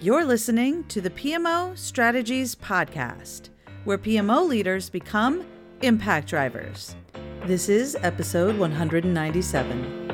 You're listening to the PMO Strategies Podcast, where PMO leaders become impact drivers. This is episode 197.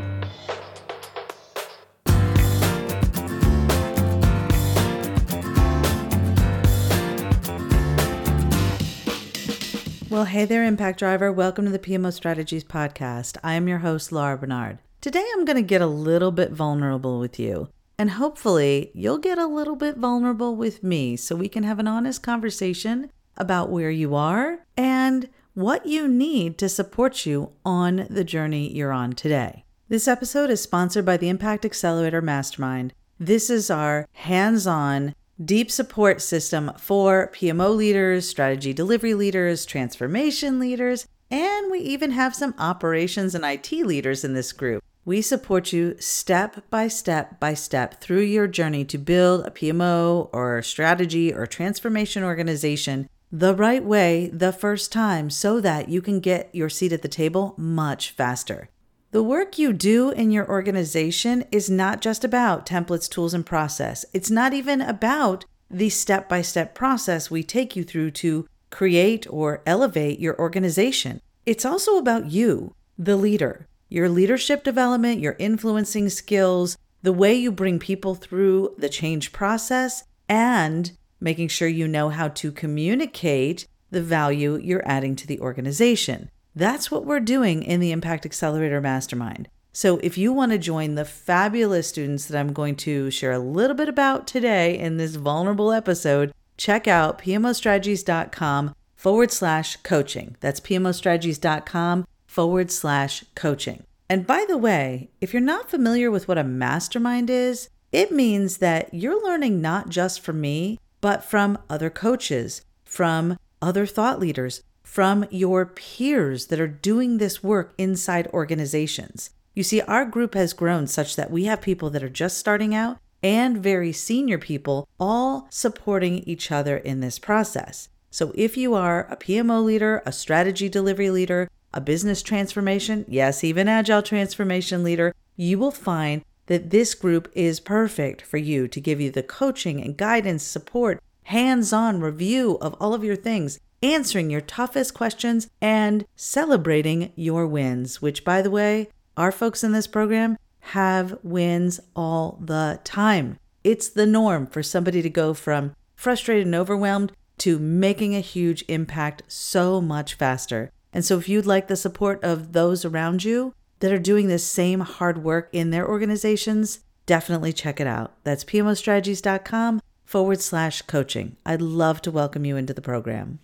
Well, hey there, Impact Driver. Welcome to the PMO Strategies Podcast. I am your host, Laura Barnard. Today, I'm going to get a little bit vulnerable with you. And hopefully, you'll get a little bit vulnerable with me so we can have an honest conversation about where you are and what you need to support you on the journey you're on today. This episode is sponsored by the Impact Accelerator Mastermind. This is our hands on, deep support system for PMO leaders, strategy delivery leaders, transformation leaders, and we even have some operations and IT leaders in this group. We support you step by step by step through your journey to build a PMO or strategy or transformation organization the right way the first time so that you can get your seat at the table much faster. The work you do in your organization is not just about templates, tools, and process. It's not even about the step by step process we take you through to create or elevate your organization. It's also about you, the leader your leadership development, your influencing skills, the way you bring people through the change process, and making sure you know how to communicate the value you're adding to the organization. That's what we're doing in the Impact Accelerator Mastermind. So, if you want to join the fabulous students that I'm going to share a little bit about today in this vulnerable episode, check out pmostrategies.com forward slash coaching. That's pmostrategies.com forward slash coaching. And by the way, if you're not familiar with what a mastermind is, it means that you're learning not just from me, but from other coaches, from other thought leaders, from your peers that are doing this work inside organizations. You see, our group has grown such that we have people that are just starting out and very senior people all supporting each other in this process. So if you are a PMO leader, a strategy delivery leader, a business transformation, yes, even agile transformation leader, you will find that this group is perfect for you to give you the coaching and guidance, support, hands on review of all of your things, answering your toughest questions, and celebrating your wins, which, by the way, our folks in this program have wins all the time. It's the norm for somebody to go from frustrated and overwhelmed to making a huge impact so much faster. And so, if you'd like the support of those around you that are doing this same hard work in their organizations, definitely check it out. That's pmostrategies.com forward slash coaching. I'd love to welcome you into the program.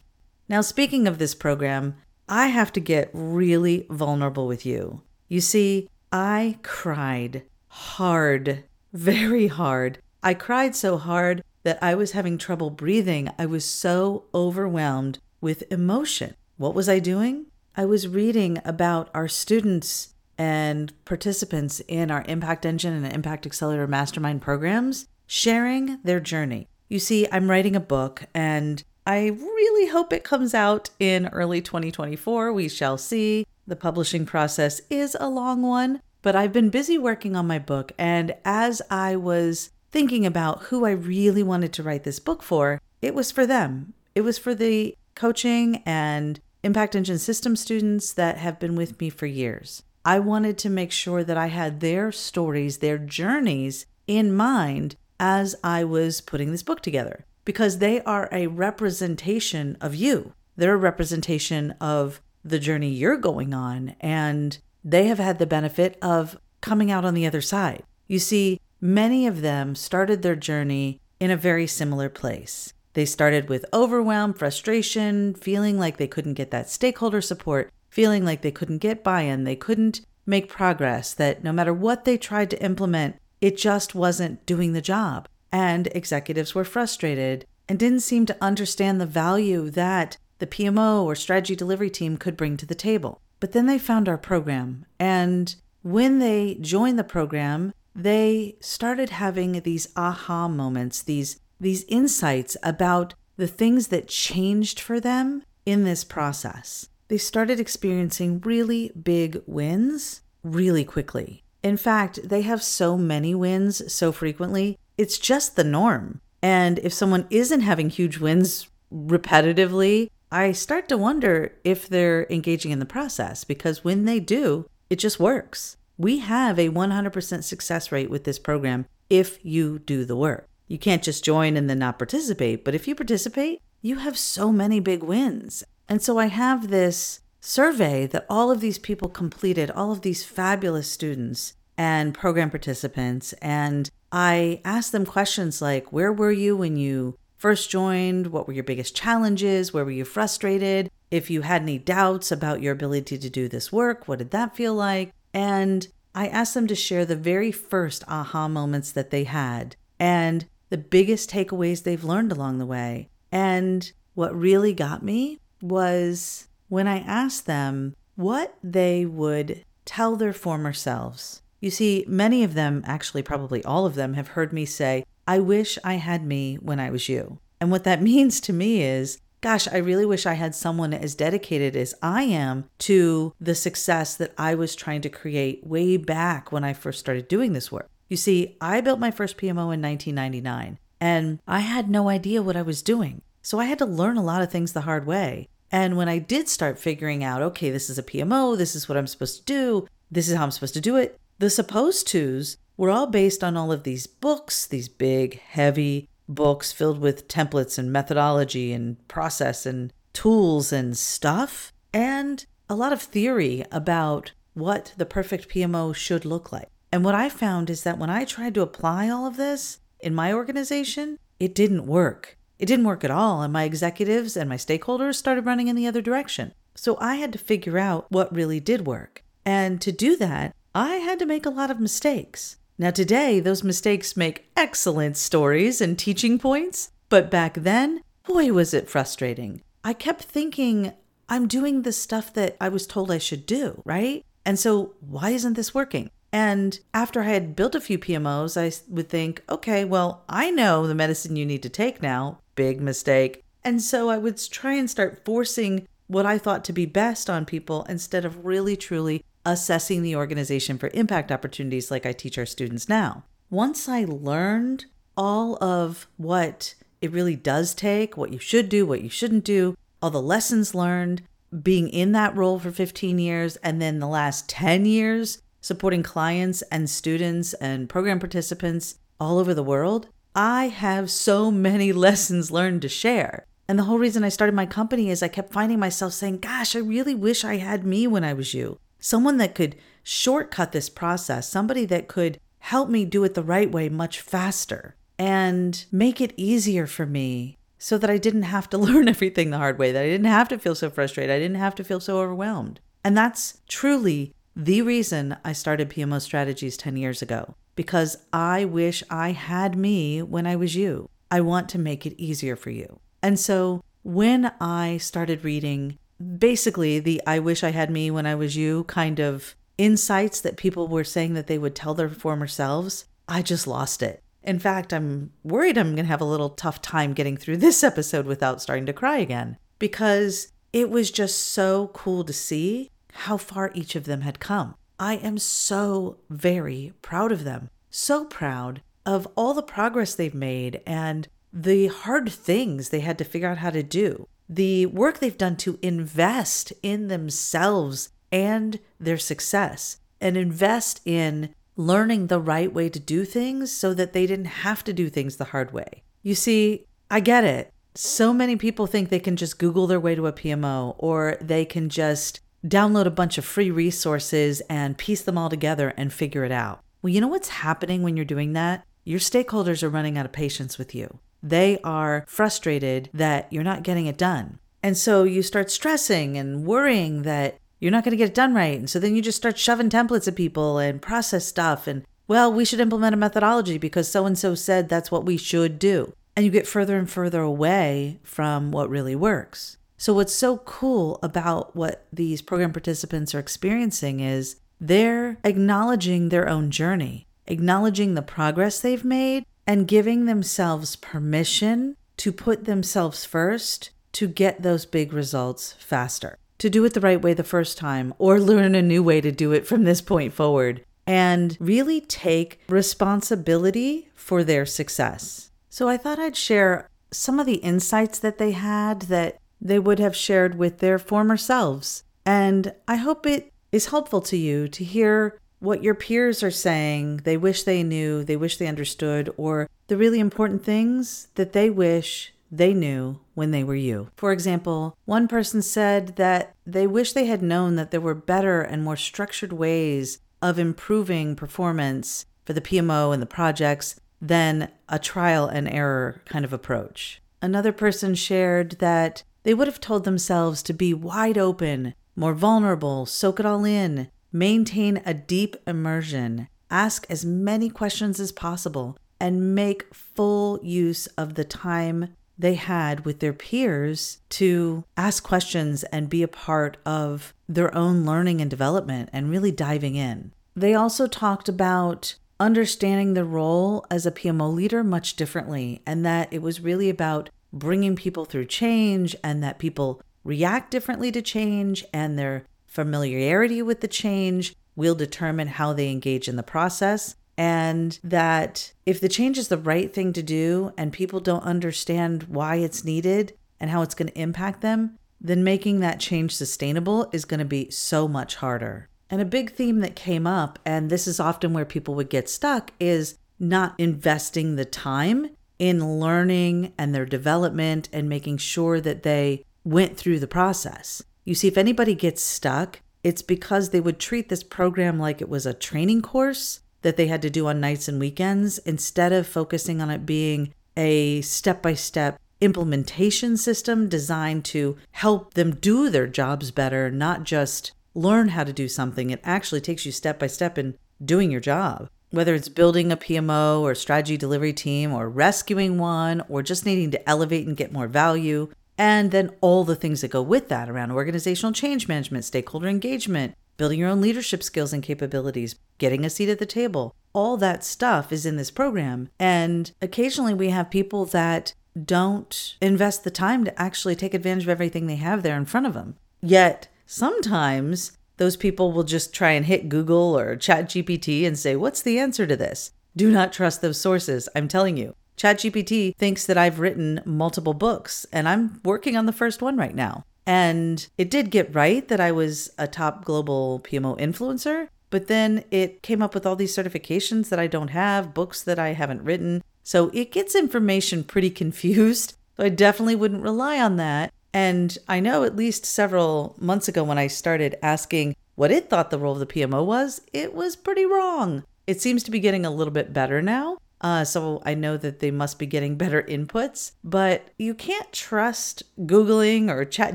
Now, speaking of this program, I have to get really vulnerable with you. You see, I cried hard, very hard. I cried so hard that I was having trouble breathing. I was so overwhelmed with emotion. What was I doing? I was reading about our students and participants in our Impact Engine and Impact Accelerator Mastermind programs sharing their journey. You see, I'm writing a book and I really hope it comes out in early 2024. We shall see. The publishing process is a long one, but I've been busy working on my book. And as I was thinking about who I really wanted to write this book for, it was for them. It was for the coaching and Impact Engine System students that have been with me for years. I wanted to make sure that I had their stories, their journeys in mind as I was putting this book together because they are a representation of you. They're a representation of the journey you're going on, and they have had the benefit of coming out on the other side. You see, many of them started their journey in a very similar place. They started with overwhelm, frustration, feeling like they couldn't get that stakeholder support, feeling like they couldn't get buy in, they couldn't make progress, that no matter what they tried to implement, it just wasn't doing the job. And executives were frustrated and didn't seem to understand the value that the PMO or strategy delivery team could bring to the table. But then they found our program. And when they joined the program, they started having these aha moments, these these insights about the things that changed for them in this process. They started experiencing really big wins really quickly. In fact, they have so many wins so frequently, it's just the norm. And if someone isn't having huge wins repetitively, I start to wonder if they're engaging in the process because when they do, it just works. We have a 100% success rate with this program if you do the work. You can't just join and then not participate, but if you participate, you have so many big wins. And so I have this survey that all of these people completed, all of these fabulous students and program participants. And I asked them questions like Where were you when you first joined? What were your biggest challenges? Where were you frustrated? If you had any doubts about your ability to do this work, what did that feel like? And I asked them to share the very first aha moments that they had and the biggest takeaways they've learned along the way. And what really got me was when I asked them what they would tell their former selves. You see, many of them, actually, probably all of them, have heard me say, I wish I had me when I was you. And what that means to me is, gosh, I really wish I had someone as dedicated as I am to the success that I was trying to create way back when I first started doing this work. You see, I built my first PMO in 1999 and I had no idea what I was doing. So I had to learn a lot of things the hard way. And when I did start figuring out, okay, this is a PMO, this is what I'm supposed to do, this is how I'm supposed to do it, the supposed tos were all based on all of these books, these big, heavy books filled with templates and methodology and process and tools and stuff, and a lot of theory about what the perfect PMO should look like. And what I found is that when I tried to apply all of this in my organization, it didn't work. It didn't work at all, and my executives and my stakeholders started running in the other direction. So I had to figure out what really did work. And to do that, I had to make a lot of mistakes. Now, today, those mistakes make excellent stories and teaching points, but back then, boy, was it frustrating. I kept thinking, I'm doing the stuff that I was told I should do, right? And so, why isn't this working? And after I had built a few PMOs, I would think, okay, well, I know the medicine you need to take now. Big mistake. And so I would try and start forcing what I thought to be best on people instead of really truly assessing the organization for impact opportunities like I teach our students now. Once I learned all of what it really does take, what you should do, what you shouldn't do, all the lessons learned, being in that role for 15 years, and then the last 10 years supporting clients and students and program participants all over the world, I have so many lessons learned to share. And the whole reason I started my company is I kept finding myself saying, Gosh, I really wish I had me when I was you. Someone that could shortcut this process, somebody that could help me do it the right way much faster and make it easier for me so that I didn't have to learn everything the hard way, that I didn't have to feel so frustrated, I didn't have to feel so overwhelmed. And that's truly the reason I started PMO Strategies 10 years ago, because I wish I had me when I was you. I want to make it easier for you. And so when I started reading basically the I wish I had me when I was you kind of insights that people were saying that they would tell their former selves, I just lost it. In fact, I'm worried I'm going to have a little tough time getting through this episode without starting to cry again because it was just so cool to see how far each of them had come. I am so very proud of them, so proud of all the progress they've made and the hard things they had to figure out how to do, the work they've done to invest in themselves and their success, and invest in learning the right way to do things so that they didn't have to do things the hard way. You see, I get it. So many people think they can just Google their way to a PMO or they can just download a bunch of free resources and piece them all together and figure it out. Well, you know what's happening when you're doing that? Your stakeholders are running out of patience with you. They are frustrated that you're not getting it done. And so you start stressing and worrying that you're not going to get it done right. And so then you just start shoving templates at people and process stuff. And, well, we should implement a methodology because so and so said that's what we should do. And you get further and further away from what really works. So, what's so cool about what these program participants are experiencing is they're acknowledging their own journey, acknowledging the progress they've made, and giving themselves permission to put themselves first to get those big results faster, to do it the right way the first time, or learn a new way to do it from this point forward, and really take responsibility for their success. So I thought I'd share some of the insights that they had that they would have shared with their former selves. And I hope it is helpful to you to hear what your peers are saying, they wish they knew, they wish they understood, or the really important things that they wish they knew when they were you. For example, one person said that they wish they had known that there were better and more structured ways of improving performance for the PMO and the projects than a trial and error kind of approach. Another person shared that they would have told themselves to be wide open, more vulnerable, soak it all in, maintain a deep immersion, ask as many questions as possible, and make full use of the time they had with their peers to ask questions and be a part of their own learning and development and really diving in. They also talked about understanding the role as a PMO leader much differently, and that it was really about bringing people through change and that people react differently to change and their familiarity with the change will determine how they engage in the process. And that if the change is the right thing to do and people don't understand why it's needed and how it's going to impact them, then making that change sustainable is going to be so much harder. And a big theme that came up, and this is often where people would get stuck, is not investing the time in learning and their development and making sure that they went through the process. You see, if anybody gets stuck, it's because they would treat this program like it was a training course that they had to do on nights and weekends instead of focusing on it being a step by step implementation system designed to help them do their jobs better, not just learn how to do something. It actually takes you step by step in doing your job. Whether it's building a PMO or strategy delivery team or rescuing one or just needing to elevate and get more value, and then all the things that go with that around organizational change management, stakeholder engagement, building your own leadership skills and capabilities, getting a seat at the table. All that stuff is in this program. And occasionally we have people that don't invest the time to actually take advantage of everything they have there in front of them. Yet Sometimes those people will just try and hit Google or ChatGPT and say, What's the answer to this? Do not trust those sources. I'm telling you. ChatGPT thinks that I've written multiple books, and I'm working on the first one right now. And it did get right that I was a top global PMO influencer, but then it came up with all these certifications that I don't have, books that I haven't written. So it gets information pretty confused. So I definitely wouldn't rely on that. And I know at least several months ago when I started asking what it thought the role of the PMO was, it was pretty wrong. It seems to be getting a little bit better now. Uh, so I know that they must be getting better inputs, but you can't trust Googling or chat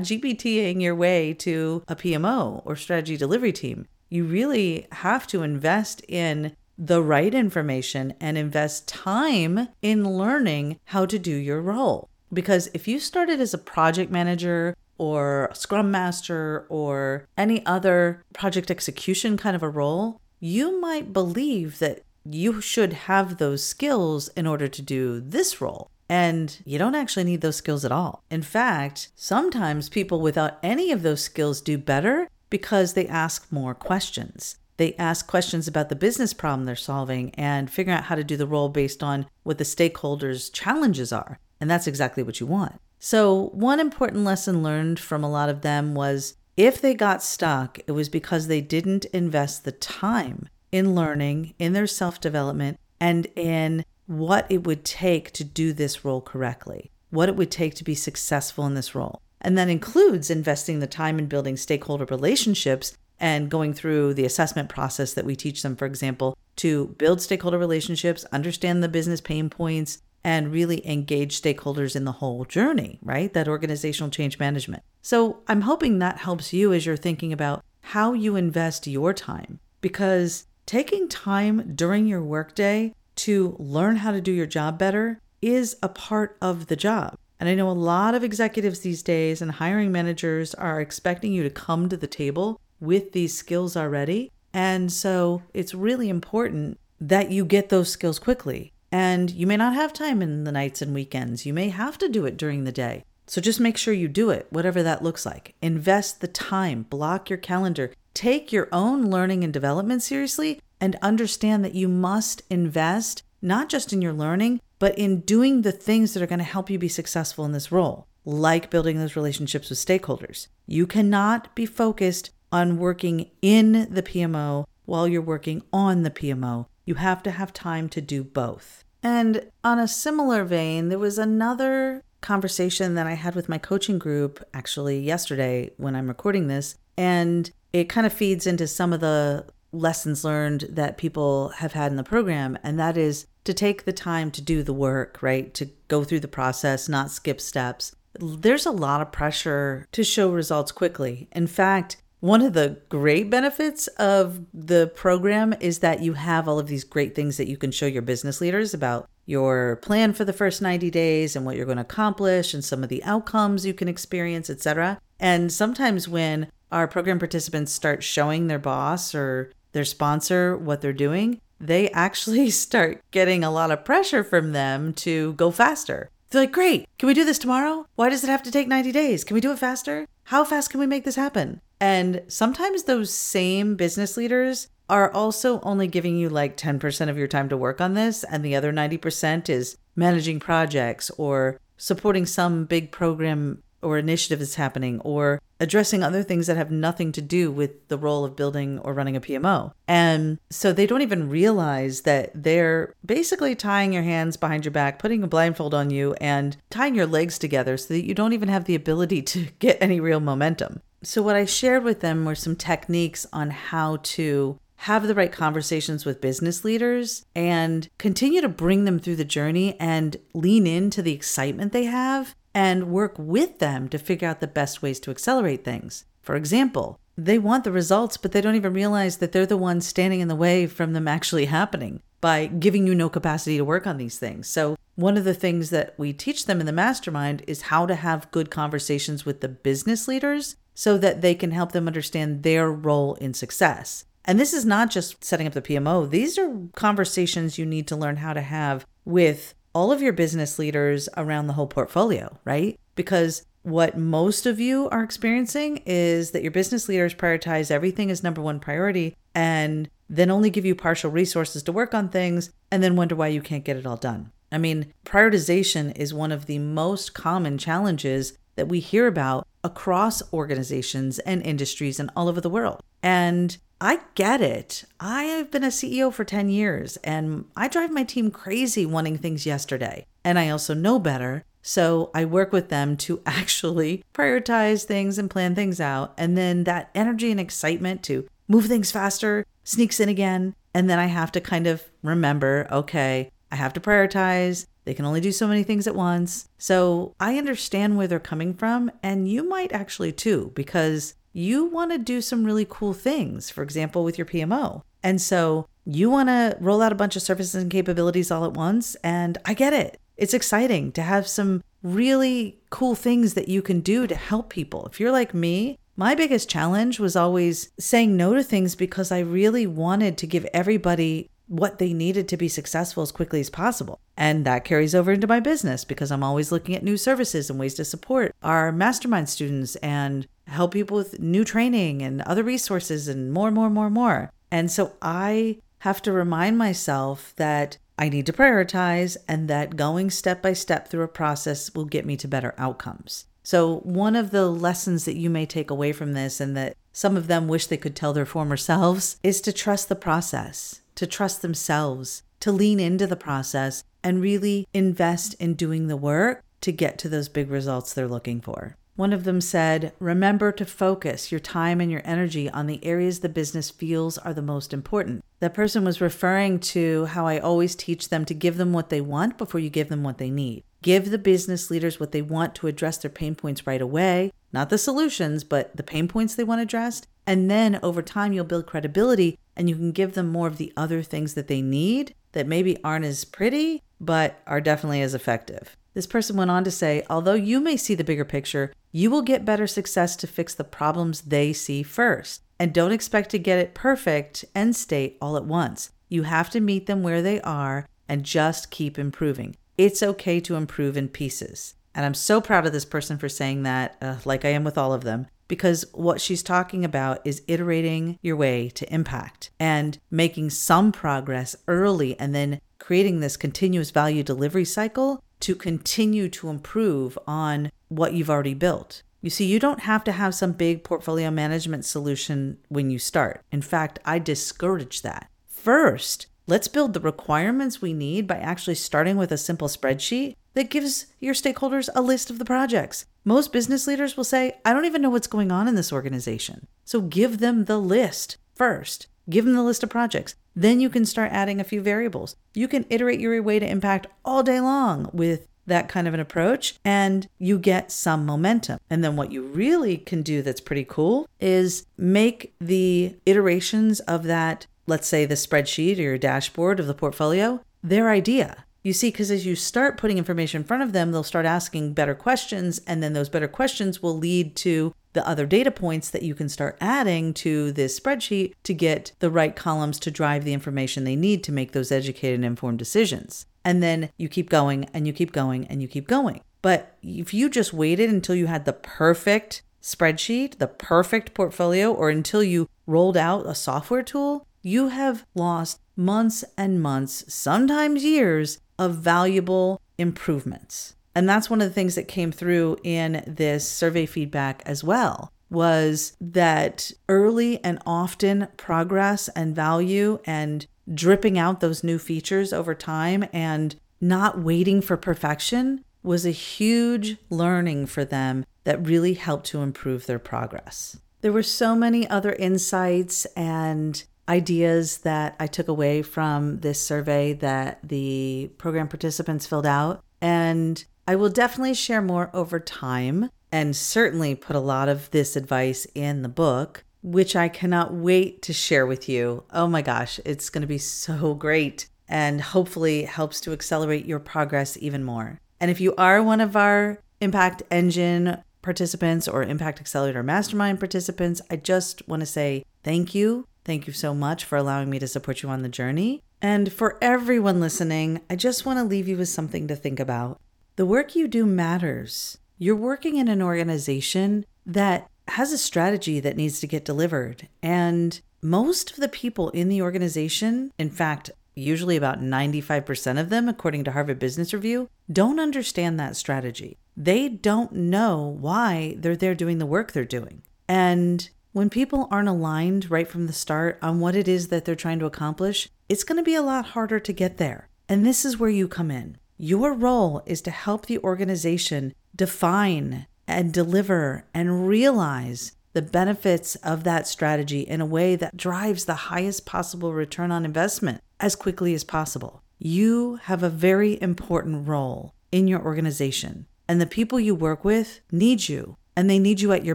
GPTing your way to a PMO or strategy delivery team. You really have to invest in the right information and invest time in learning how to do your role. Because if you started as a project manager or scrum master or any other project execution kind of a role, you might believe that you should have those skills in order to do this role. And you don't actually need those skills at all. In fact, sometimes people without any of those skills do better because they ask more questions. They ask questions about the business problem they're solving and figure out how to do the role based on what the stakeholders' challenges are. And that's exactly what you want. So, one important lesson learned from a lot of them was if they got stuck, it was because they didn't invest the time in learning, in their self development, and in what it would take to do this role correctly, what it would take to be successful in this role. And that includes investing the time in building stakeholder relationships and going through the assessment process that we teach them, for example, to build stakeholder relationships, understand the business pain points, and really engage stakeholders in the whole journey, right? That organizational change management. So I'm hoping that helps you as you're thinking about how you invest your time because taking time during your workday to learn how to do your job better is a part of the job. And I know a lot of executives these days and hiring managers are expecting you to come to the table with these skills already. And so it's really important that you get those skills quickly. And you may not have time in the nights and weekends. You may have to do it during the day. So just make sure you do it, whatever that looks like. Invest the time, block your calendar, take your own learning and development seriously, and understand that you must invest not just in your learning, but in doing the things that are going to help you be successful in this role, like building those relationships with stakeholders. You cannot be focused on working in the PMO while you're working on the PMO. You have to have time to do both. And on a similar vein, there was another conversation that I had with my coaching group actually yesterday when I'm recording this. And it kind of feeds into some of the lessons learned that people have had in the program. And that is to take the time to do the work, right? To go through the process, not skip steps. There's a lot of pressure to show results quickly. In fact, one of the great benefits of the program is that you have all of these great things that you can show your business leaders about your plan for the first 90 days and what you're going to accomplish and some of the outcomes you can experience, etc. And sometimes when our program participants start showing their boss or their sponsor what they're doing, they actually start getting a lot of pressure from them to go faster. They're like, great, can we do this tomorrow? Why does it have to take 90 days? Can we do it faster? How fast can we make this happen? And sometimes those same business leaders are also only giving you like 10% of your time to work on this, and the other 90% is managing projects or supporting some big program or initiative is happening or addressing other things that have nothing to do with the role of building or running a PMO. And so they don't even realize that they're basically tying your hands behind your back, putting a blindfold on you, and tying your legs together so that you don't even have the ability to get any real momentum. So, what I shared with them were some techniques on how to have the right conversations with business leaders and continue to bring them through the journey and lean into the excitement they have and work with them to figure out the best ways to accelerate things. For example, they want the results, but they don't even realize that they're the ones standing in the way from them actually happening by giving you no capacity to work on these things. So, one of the things that we teach them in the mastermind is how to have good conversations with the business leaders so that they can help them understand their role in success. And this is not just setting up the PMO, these are conversations you need to learn how to have with all of your business leaders around the whole portfolio, right? Because what most of you are experiencing is that your business leaders prioritize everything as number one priority and then only give you partial resources to work on things and then wonder why you can't get it all done. I mean, prioritization is one of the most common challenges that we hear about across organizations and industries and all over the world. And I get it. I have been a CEO for 10 years and I drive my team crazy wanting things yesterday. And I also know better. So I work with them to actually prioritize things and plan things out. And then that energy and excitement to move things faster sneaks in again. And then I have to kind of remember okay, I have to prioritize. They can only do so many things at once. So I understand where they're coming from, and you might actually too, because you want to do some really cool things, for example, with your PMO. And so you want to roll out a bunch of services and capabilities all at once. And I get it. It's exciting to have some really cool things that you can do to help people. If you're like me, my biggest challenge was always saying no to things because I really wanted to give everybody what they needed to be successful as quickly as possible. And that carries over into my business because I'm always looking at new services and ways to support our mastermind students and help people with new training and other resources and more, more, more, more. And so I have to remind myself that I need to prioritize and that going step by step through a process will get me to better outcomes. So, one of the lessons that you may take away from this, and that some of them wish they could tell their former selves, is to trust the process to trust themselves, to lean into the process and really invest in doing the work to get to those big results they're looking for. One of them said, Remember to focus your time and your energy on the areas the business feels are the most important. That person was referring to how I always teach them to give them what they want before you give them what they need. Give the business leaders what they want to address their pain points right away, not the solutions, but the pain points they want addressed. And then over time, you'll build credibility and you can give them more of the other things that they need that maybe aren't as pretty, but are definitely as effective. This person went on to say, although you may see the bigger picture, you will get better success to fix the problems they see first. And don't expect to get it perfect end state all at once. You have to meet them where they are and just keep improving. It's okay to improve in pieces. And I'm so proud of this person for saying that, uh, like I am with all of them because what she's talking about is iterating your way to impact and making some progress early and then creating this continuous value delivery cycle to continue to improve on what you've already built. You see, you don't have to have some big portfolio management solution when you start. In fact, I discourage that. First, let's build the requirements we need by actually starting with a simple spreadsheet that gives your stakeholders a list of the projects. Most business leaders will say, I don't even know what's going on in this organization. So give them the list first. Give them the list of projects. Then you can start adding a few variables. You can iterate your way to impact all day long with that kind of an approach and you get some momentum. And then what you really can do that's pretty cool is make the iterations of that, let's say the spreadsheet or your dashboard of the portfolio, their idea. You see, because as you start putting information in front of them, they'll start asking better questions, and then those better questions will lead to the other data points that you can start adding to this spreadsheet to get the right columns to drive the information they need to make those educated and informed decisions. And then you keep going and you keep going and you keep going. But if you just waited until you had the perfect spreadsheet, the perfect portfolio, or until you rolled out a software tool, you have lost months and months, sometimes years, of valuable improvements. And that's one of the things that came through in this survey feedback as well was that early and often progress and value and dripping out those new features over time and not waiting for perfection was a huge learning for them that really helped to improve their progress. There were so many other insights and ideas that I took away from this survey that the program participants filled out. And I will definitely share more over time and certainly put a lot of this advice in the book, which I cannot wait to share with you. Oh my gosh, it's going to be so great and hopefully helps to accelerate your progress even more. And if you are one of our Impact Engine participants or Impact Accelerator Mastermind participants, I just want to say thank you Thank you so much for allowing me to support you on the journey. And for everyone listening, I just want to leave you with something to think about. The work you do matters. You're working in an organization that has a strategy that needs to get delivered. And most of the people in the organization, in fact, usually about 95% of them, according to Harvard Business Review, don't understand that strategy. They don't know why they're there doing the work they're doing. And when people aren't aligned right from the start on what it is that they're trying to accomplish, it's going to be a lot harder to get there. And this is where you come in. Your role is to help the organization define and deliver and realize the benefits of that strategy in a way that drives the highest possible return on investment as quickly as possible. You have a very important role in your organization, and the people you work with need you, and they need you at your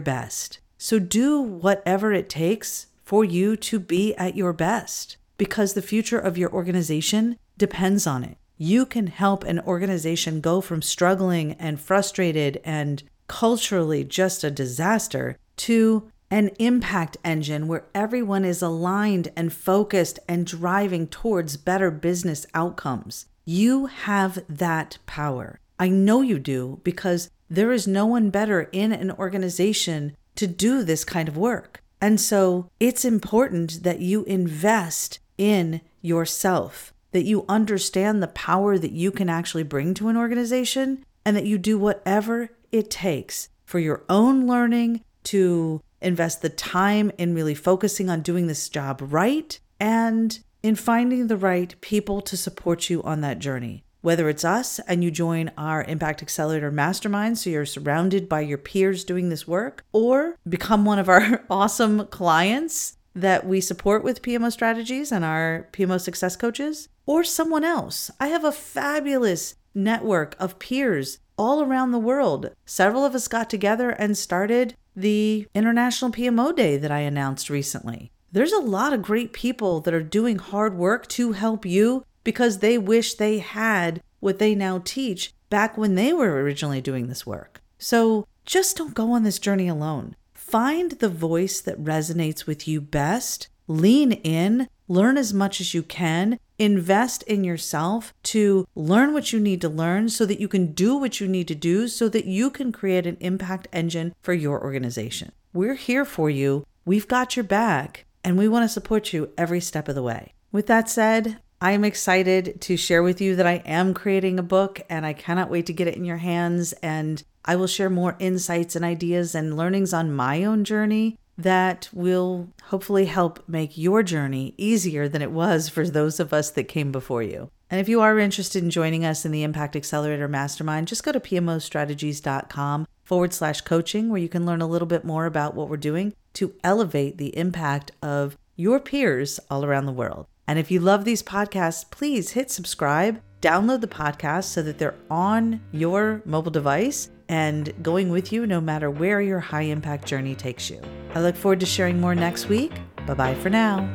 best. So do whatever it takes for you to be at your best because the future of your organization depends on it. You can help an organization go from struggling and frustrated and culturally just a disaster to an impact engine where everyone is aligned and focused and driving towards better business outcomes. You have that power. I know you do because there is no one better in an organization to do this kind of work. And so it's important that you invest in yourself, that you understand the power that you can actually bring to an organization, and that you do whatever it takes for your own learning to invest the time in really focusing on doing this job right and in finding the right people to support you on that journey whether it's us and you join our Impact Accelerator Mastermind, so you're surrounded by your peers doing this work, or become one of our awesome clients that we support with PMO strategies and our PMO success coaches, or someone else. I have a fabulous network of peers all around the world. Several of us got together and started the International PMO Day that I announced recently. There's a lot of great people that are doing hard work to help you because they wish they had what they now teach back when they were originally doing this work. So just don't go on this journey alone. Find the voice that resonates with you best, lean in, learn as much as you can, invest in yourself to learn what you need to learn so that you can do what you need to do so that you can create an impact engine for your organization. We're here for you. We've got your back and we want to support you every step of the way. With that said, I'm excited to share with you that I am creating a book and I cannot wait to get it in your hands. And I will share more insights and ideas and learnings on my own journey that will hopefully help make your journey easier than it was for those of us that came before you. And if you are interested in joining us in the Impact Accelerator Mastermind, just go to pmostrategies.com forward slash coaching, where you can learn a little bit more about what we're doing to elevate the impact of your peers all around the world. And if you love these podcasts, please hit subscribe, download the podcast so that they're on your mobile device and going with you no matter where your high impact journey takes you. I look forward to sharing more next week. Bye bye for now.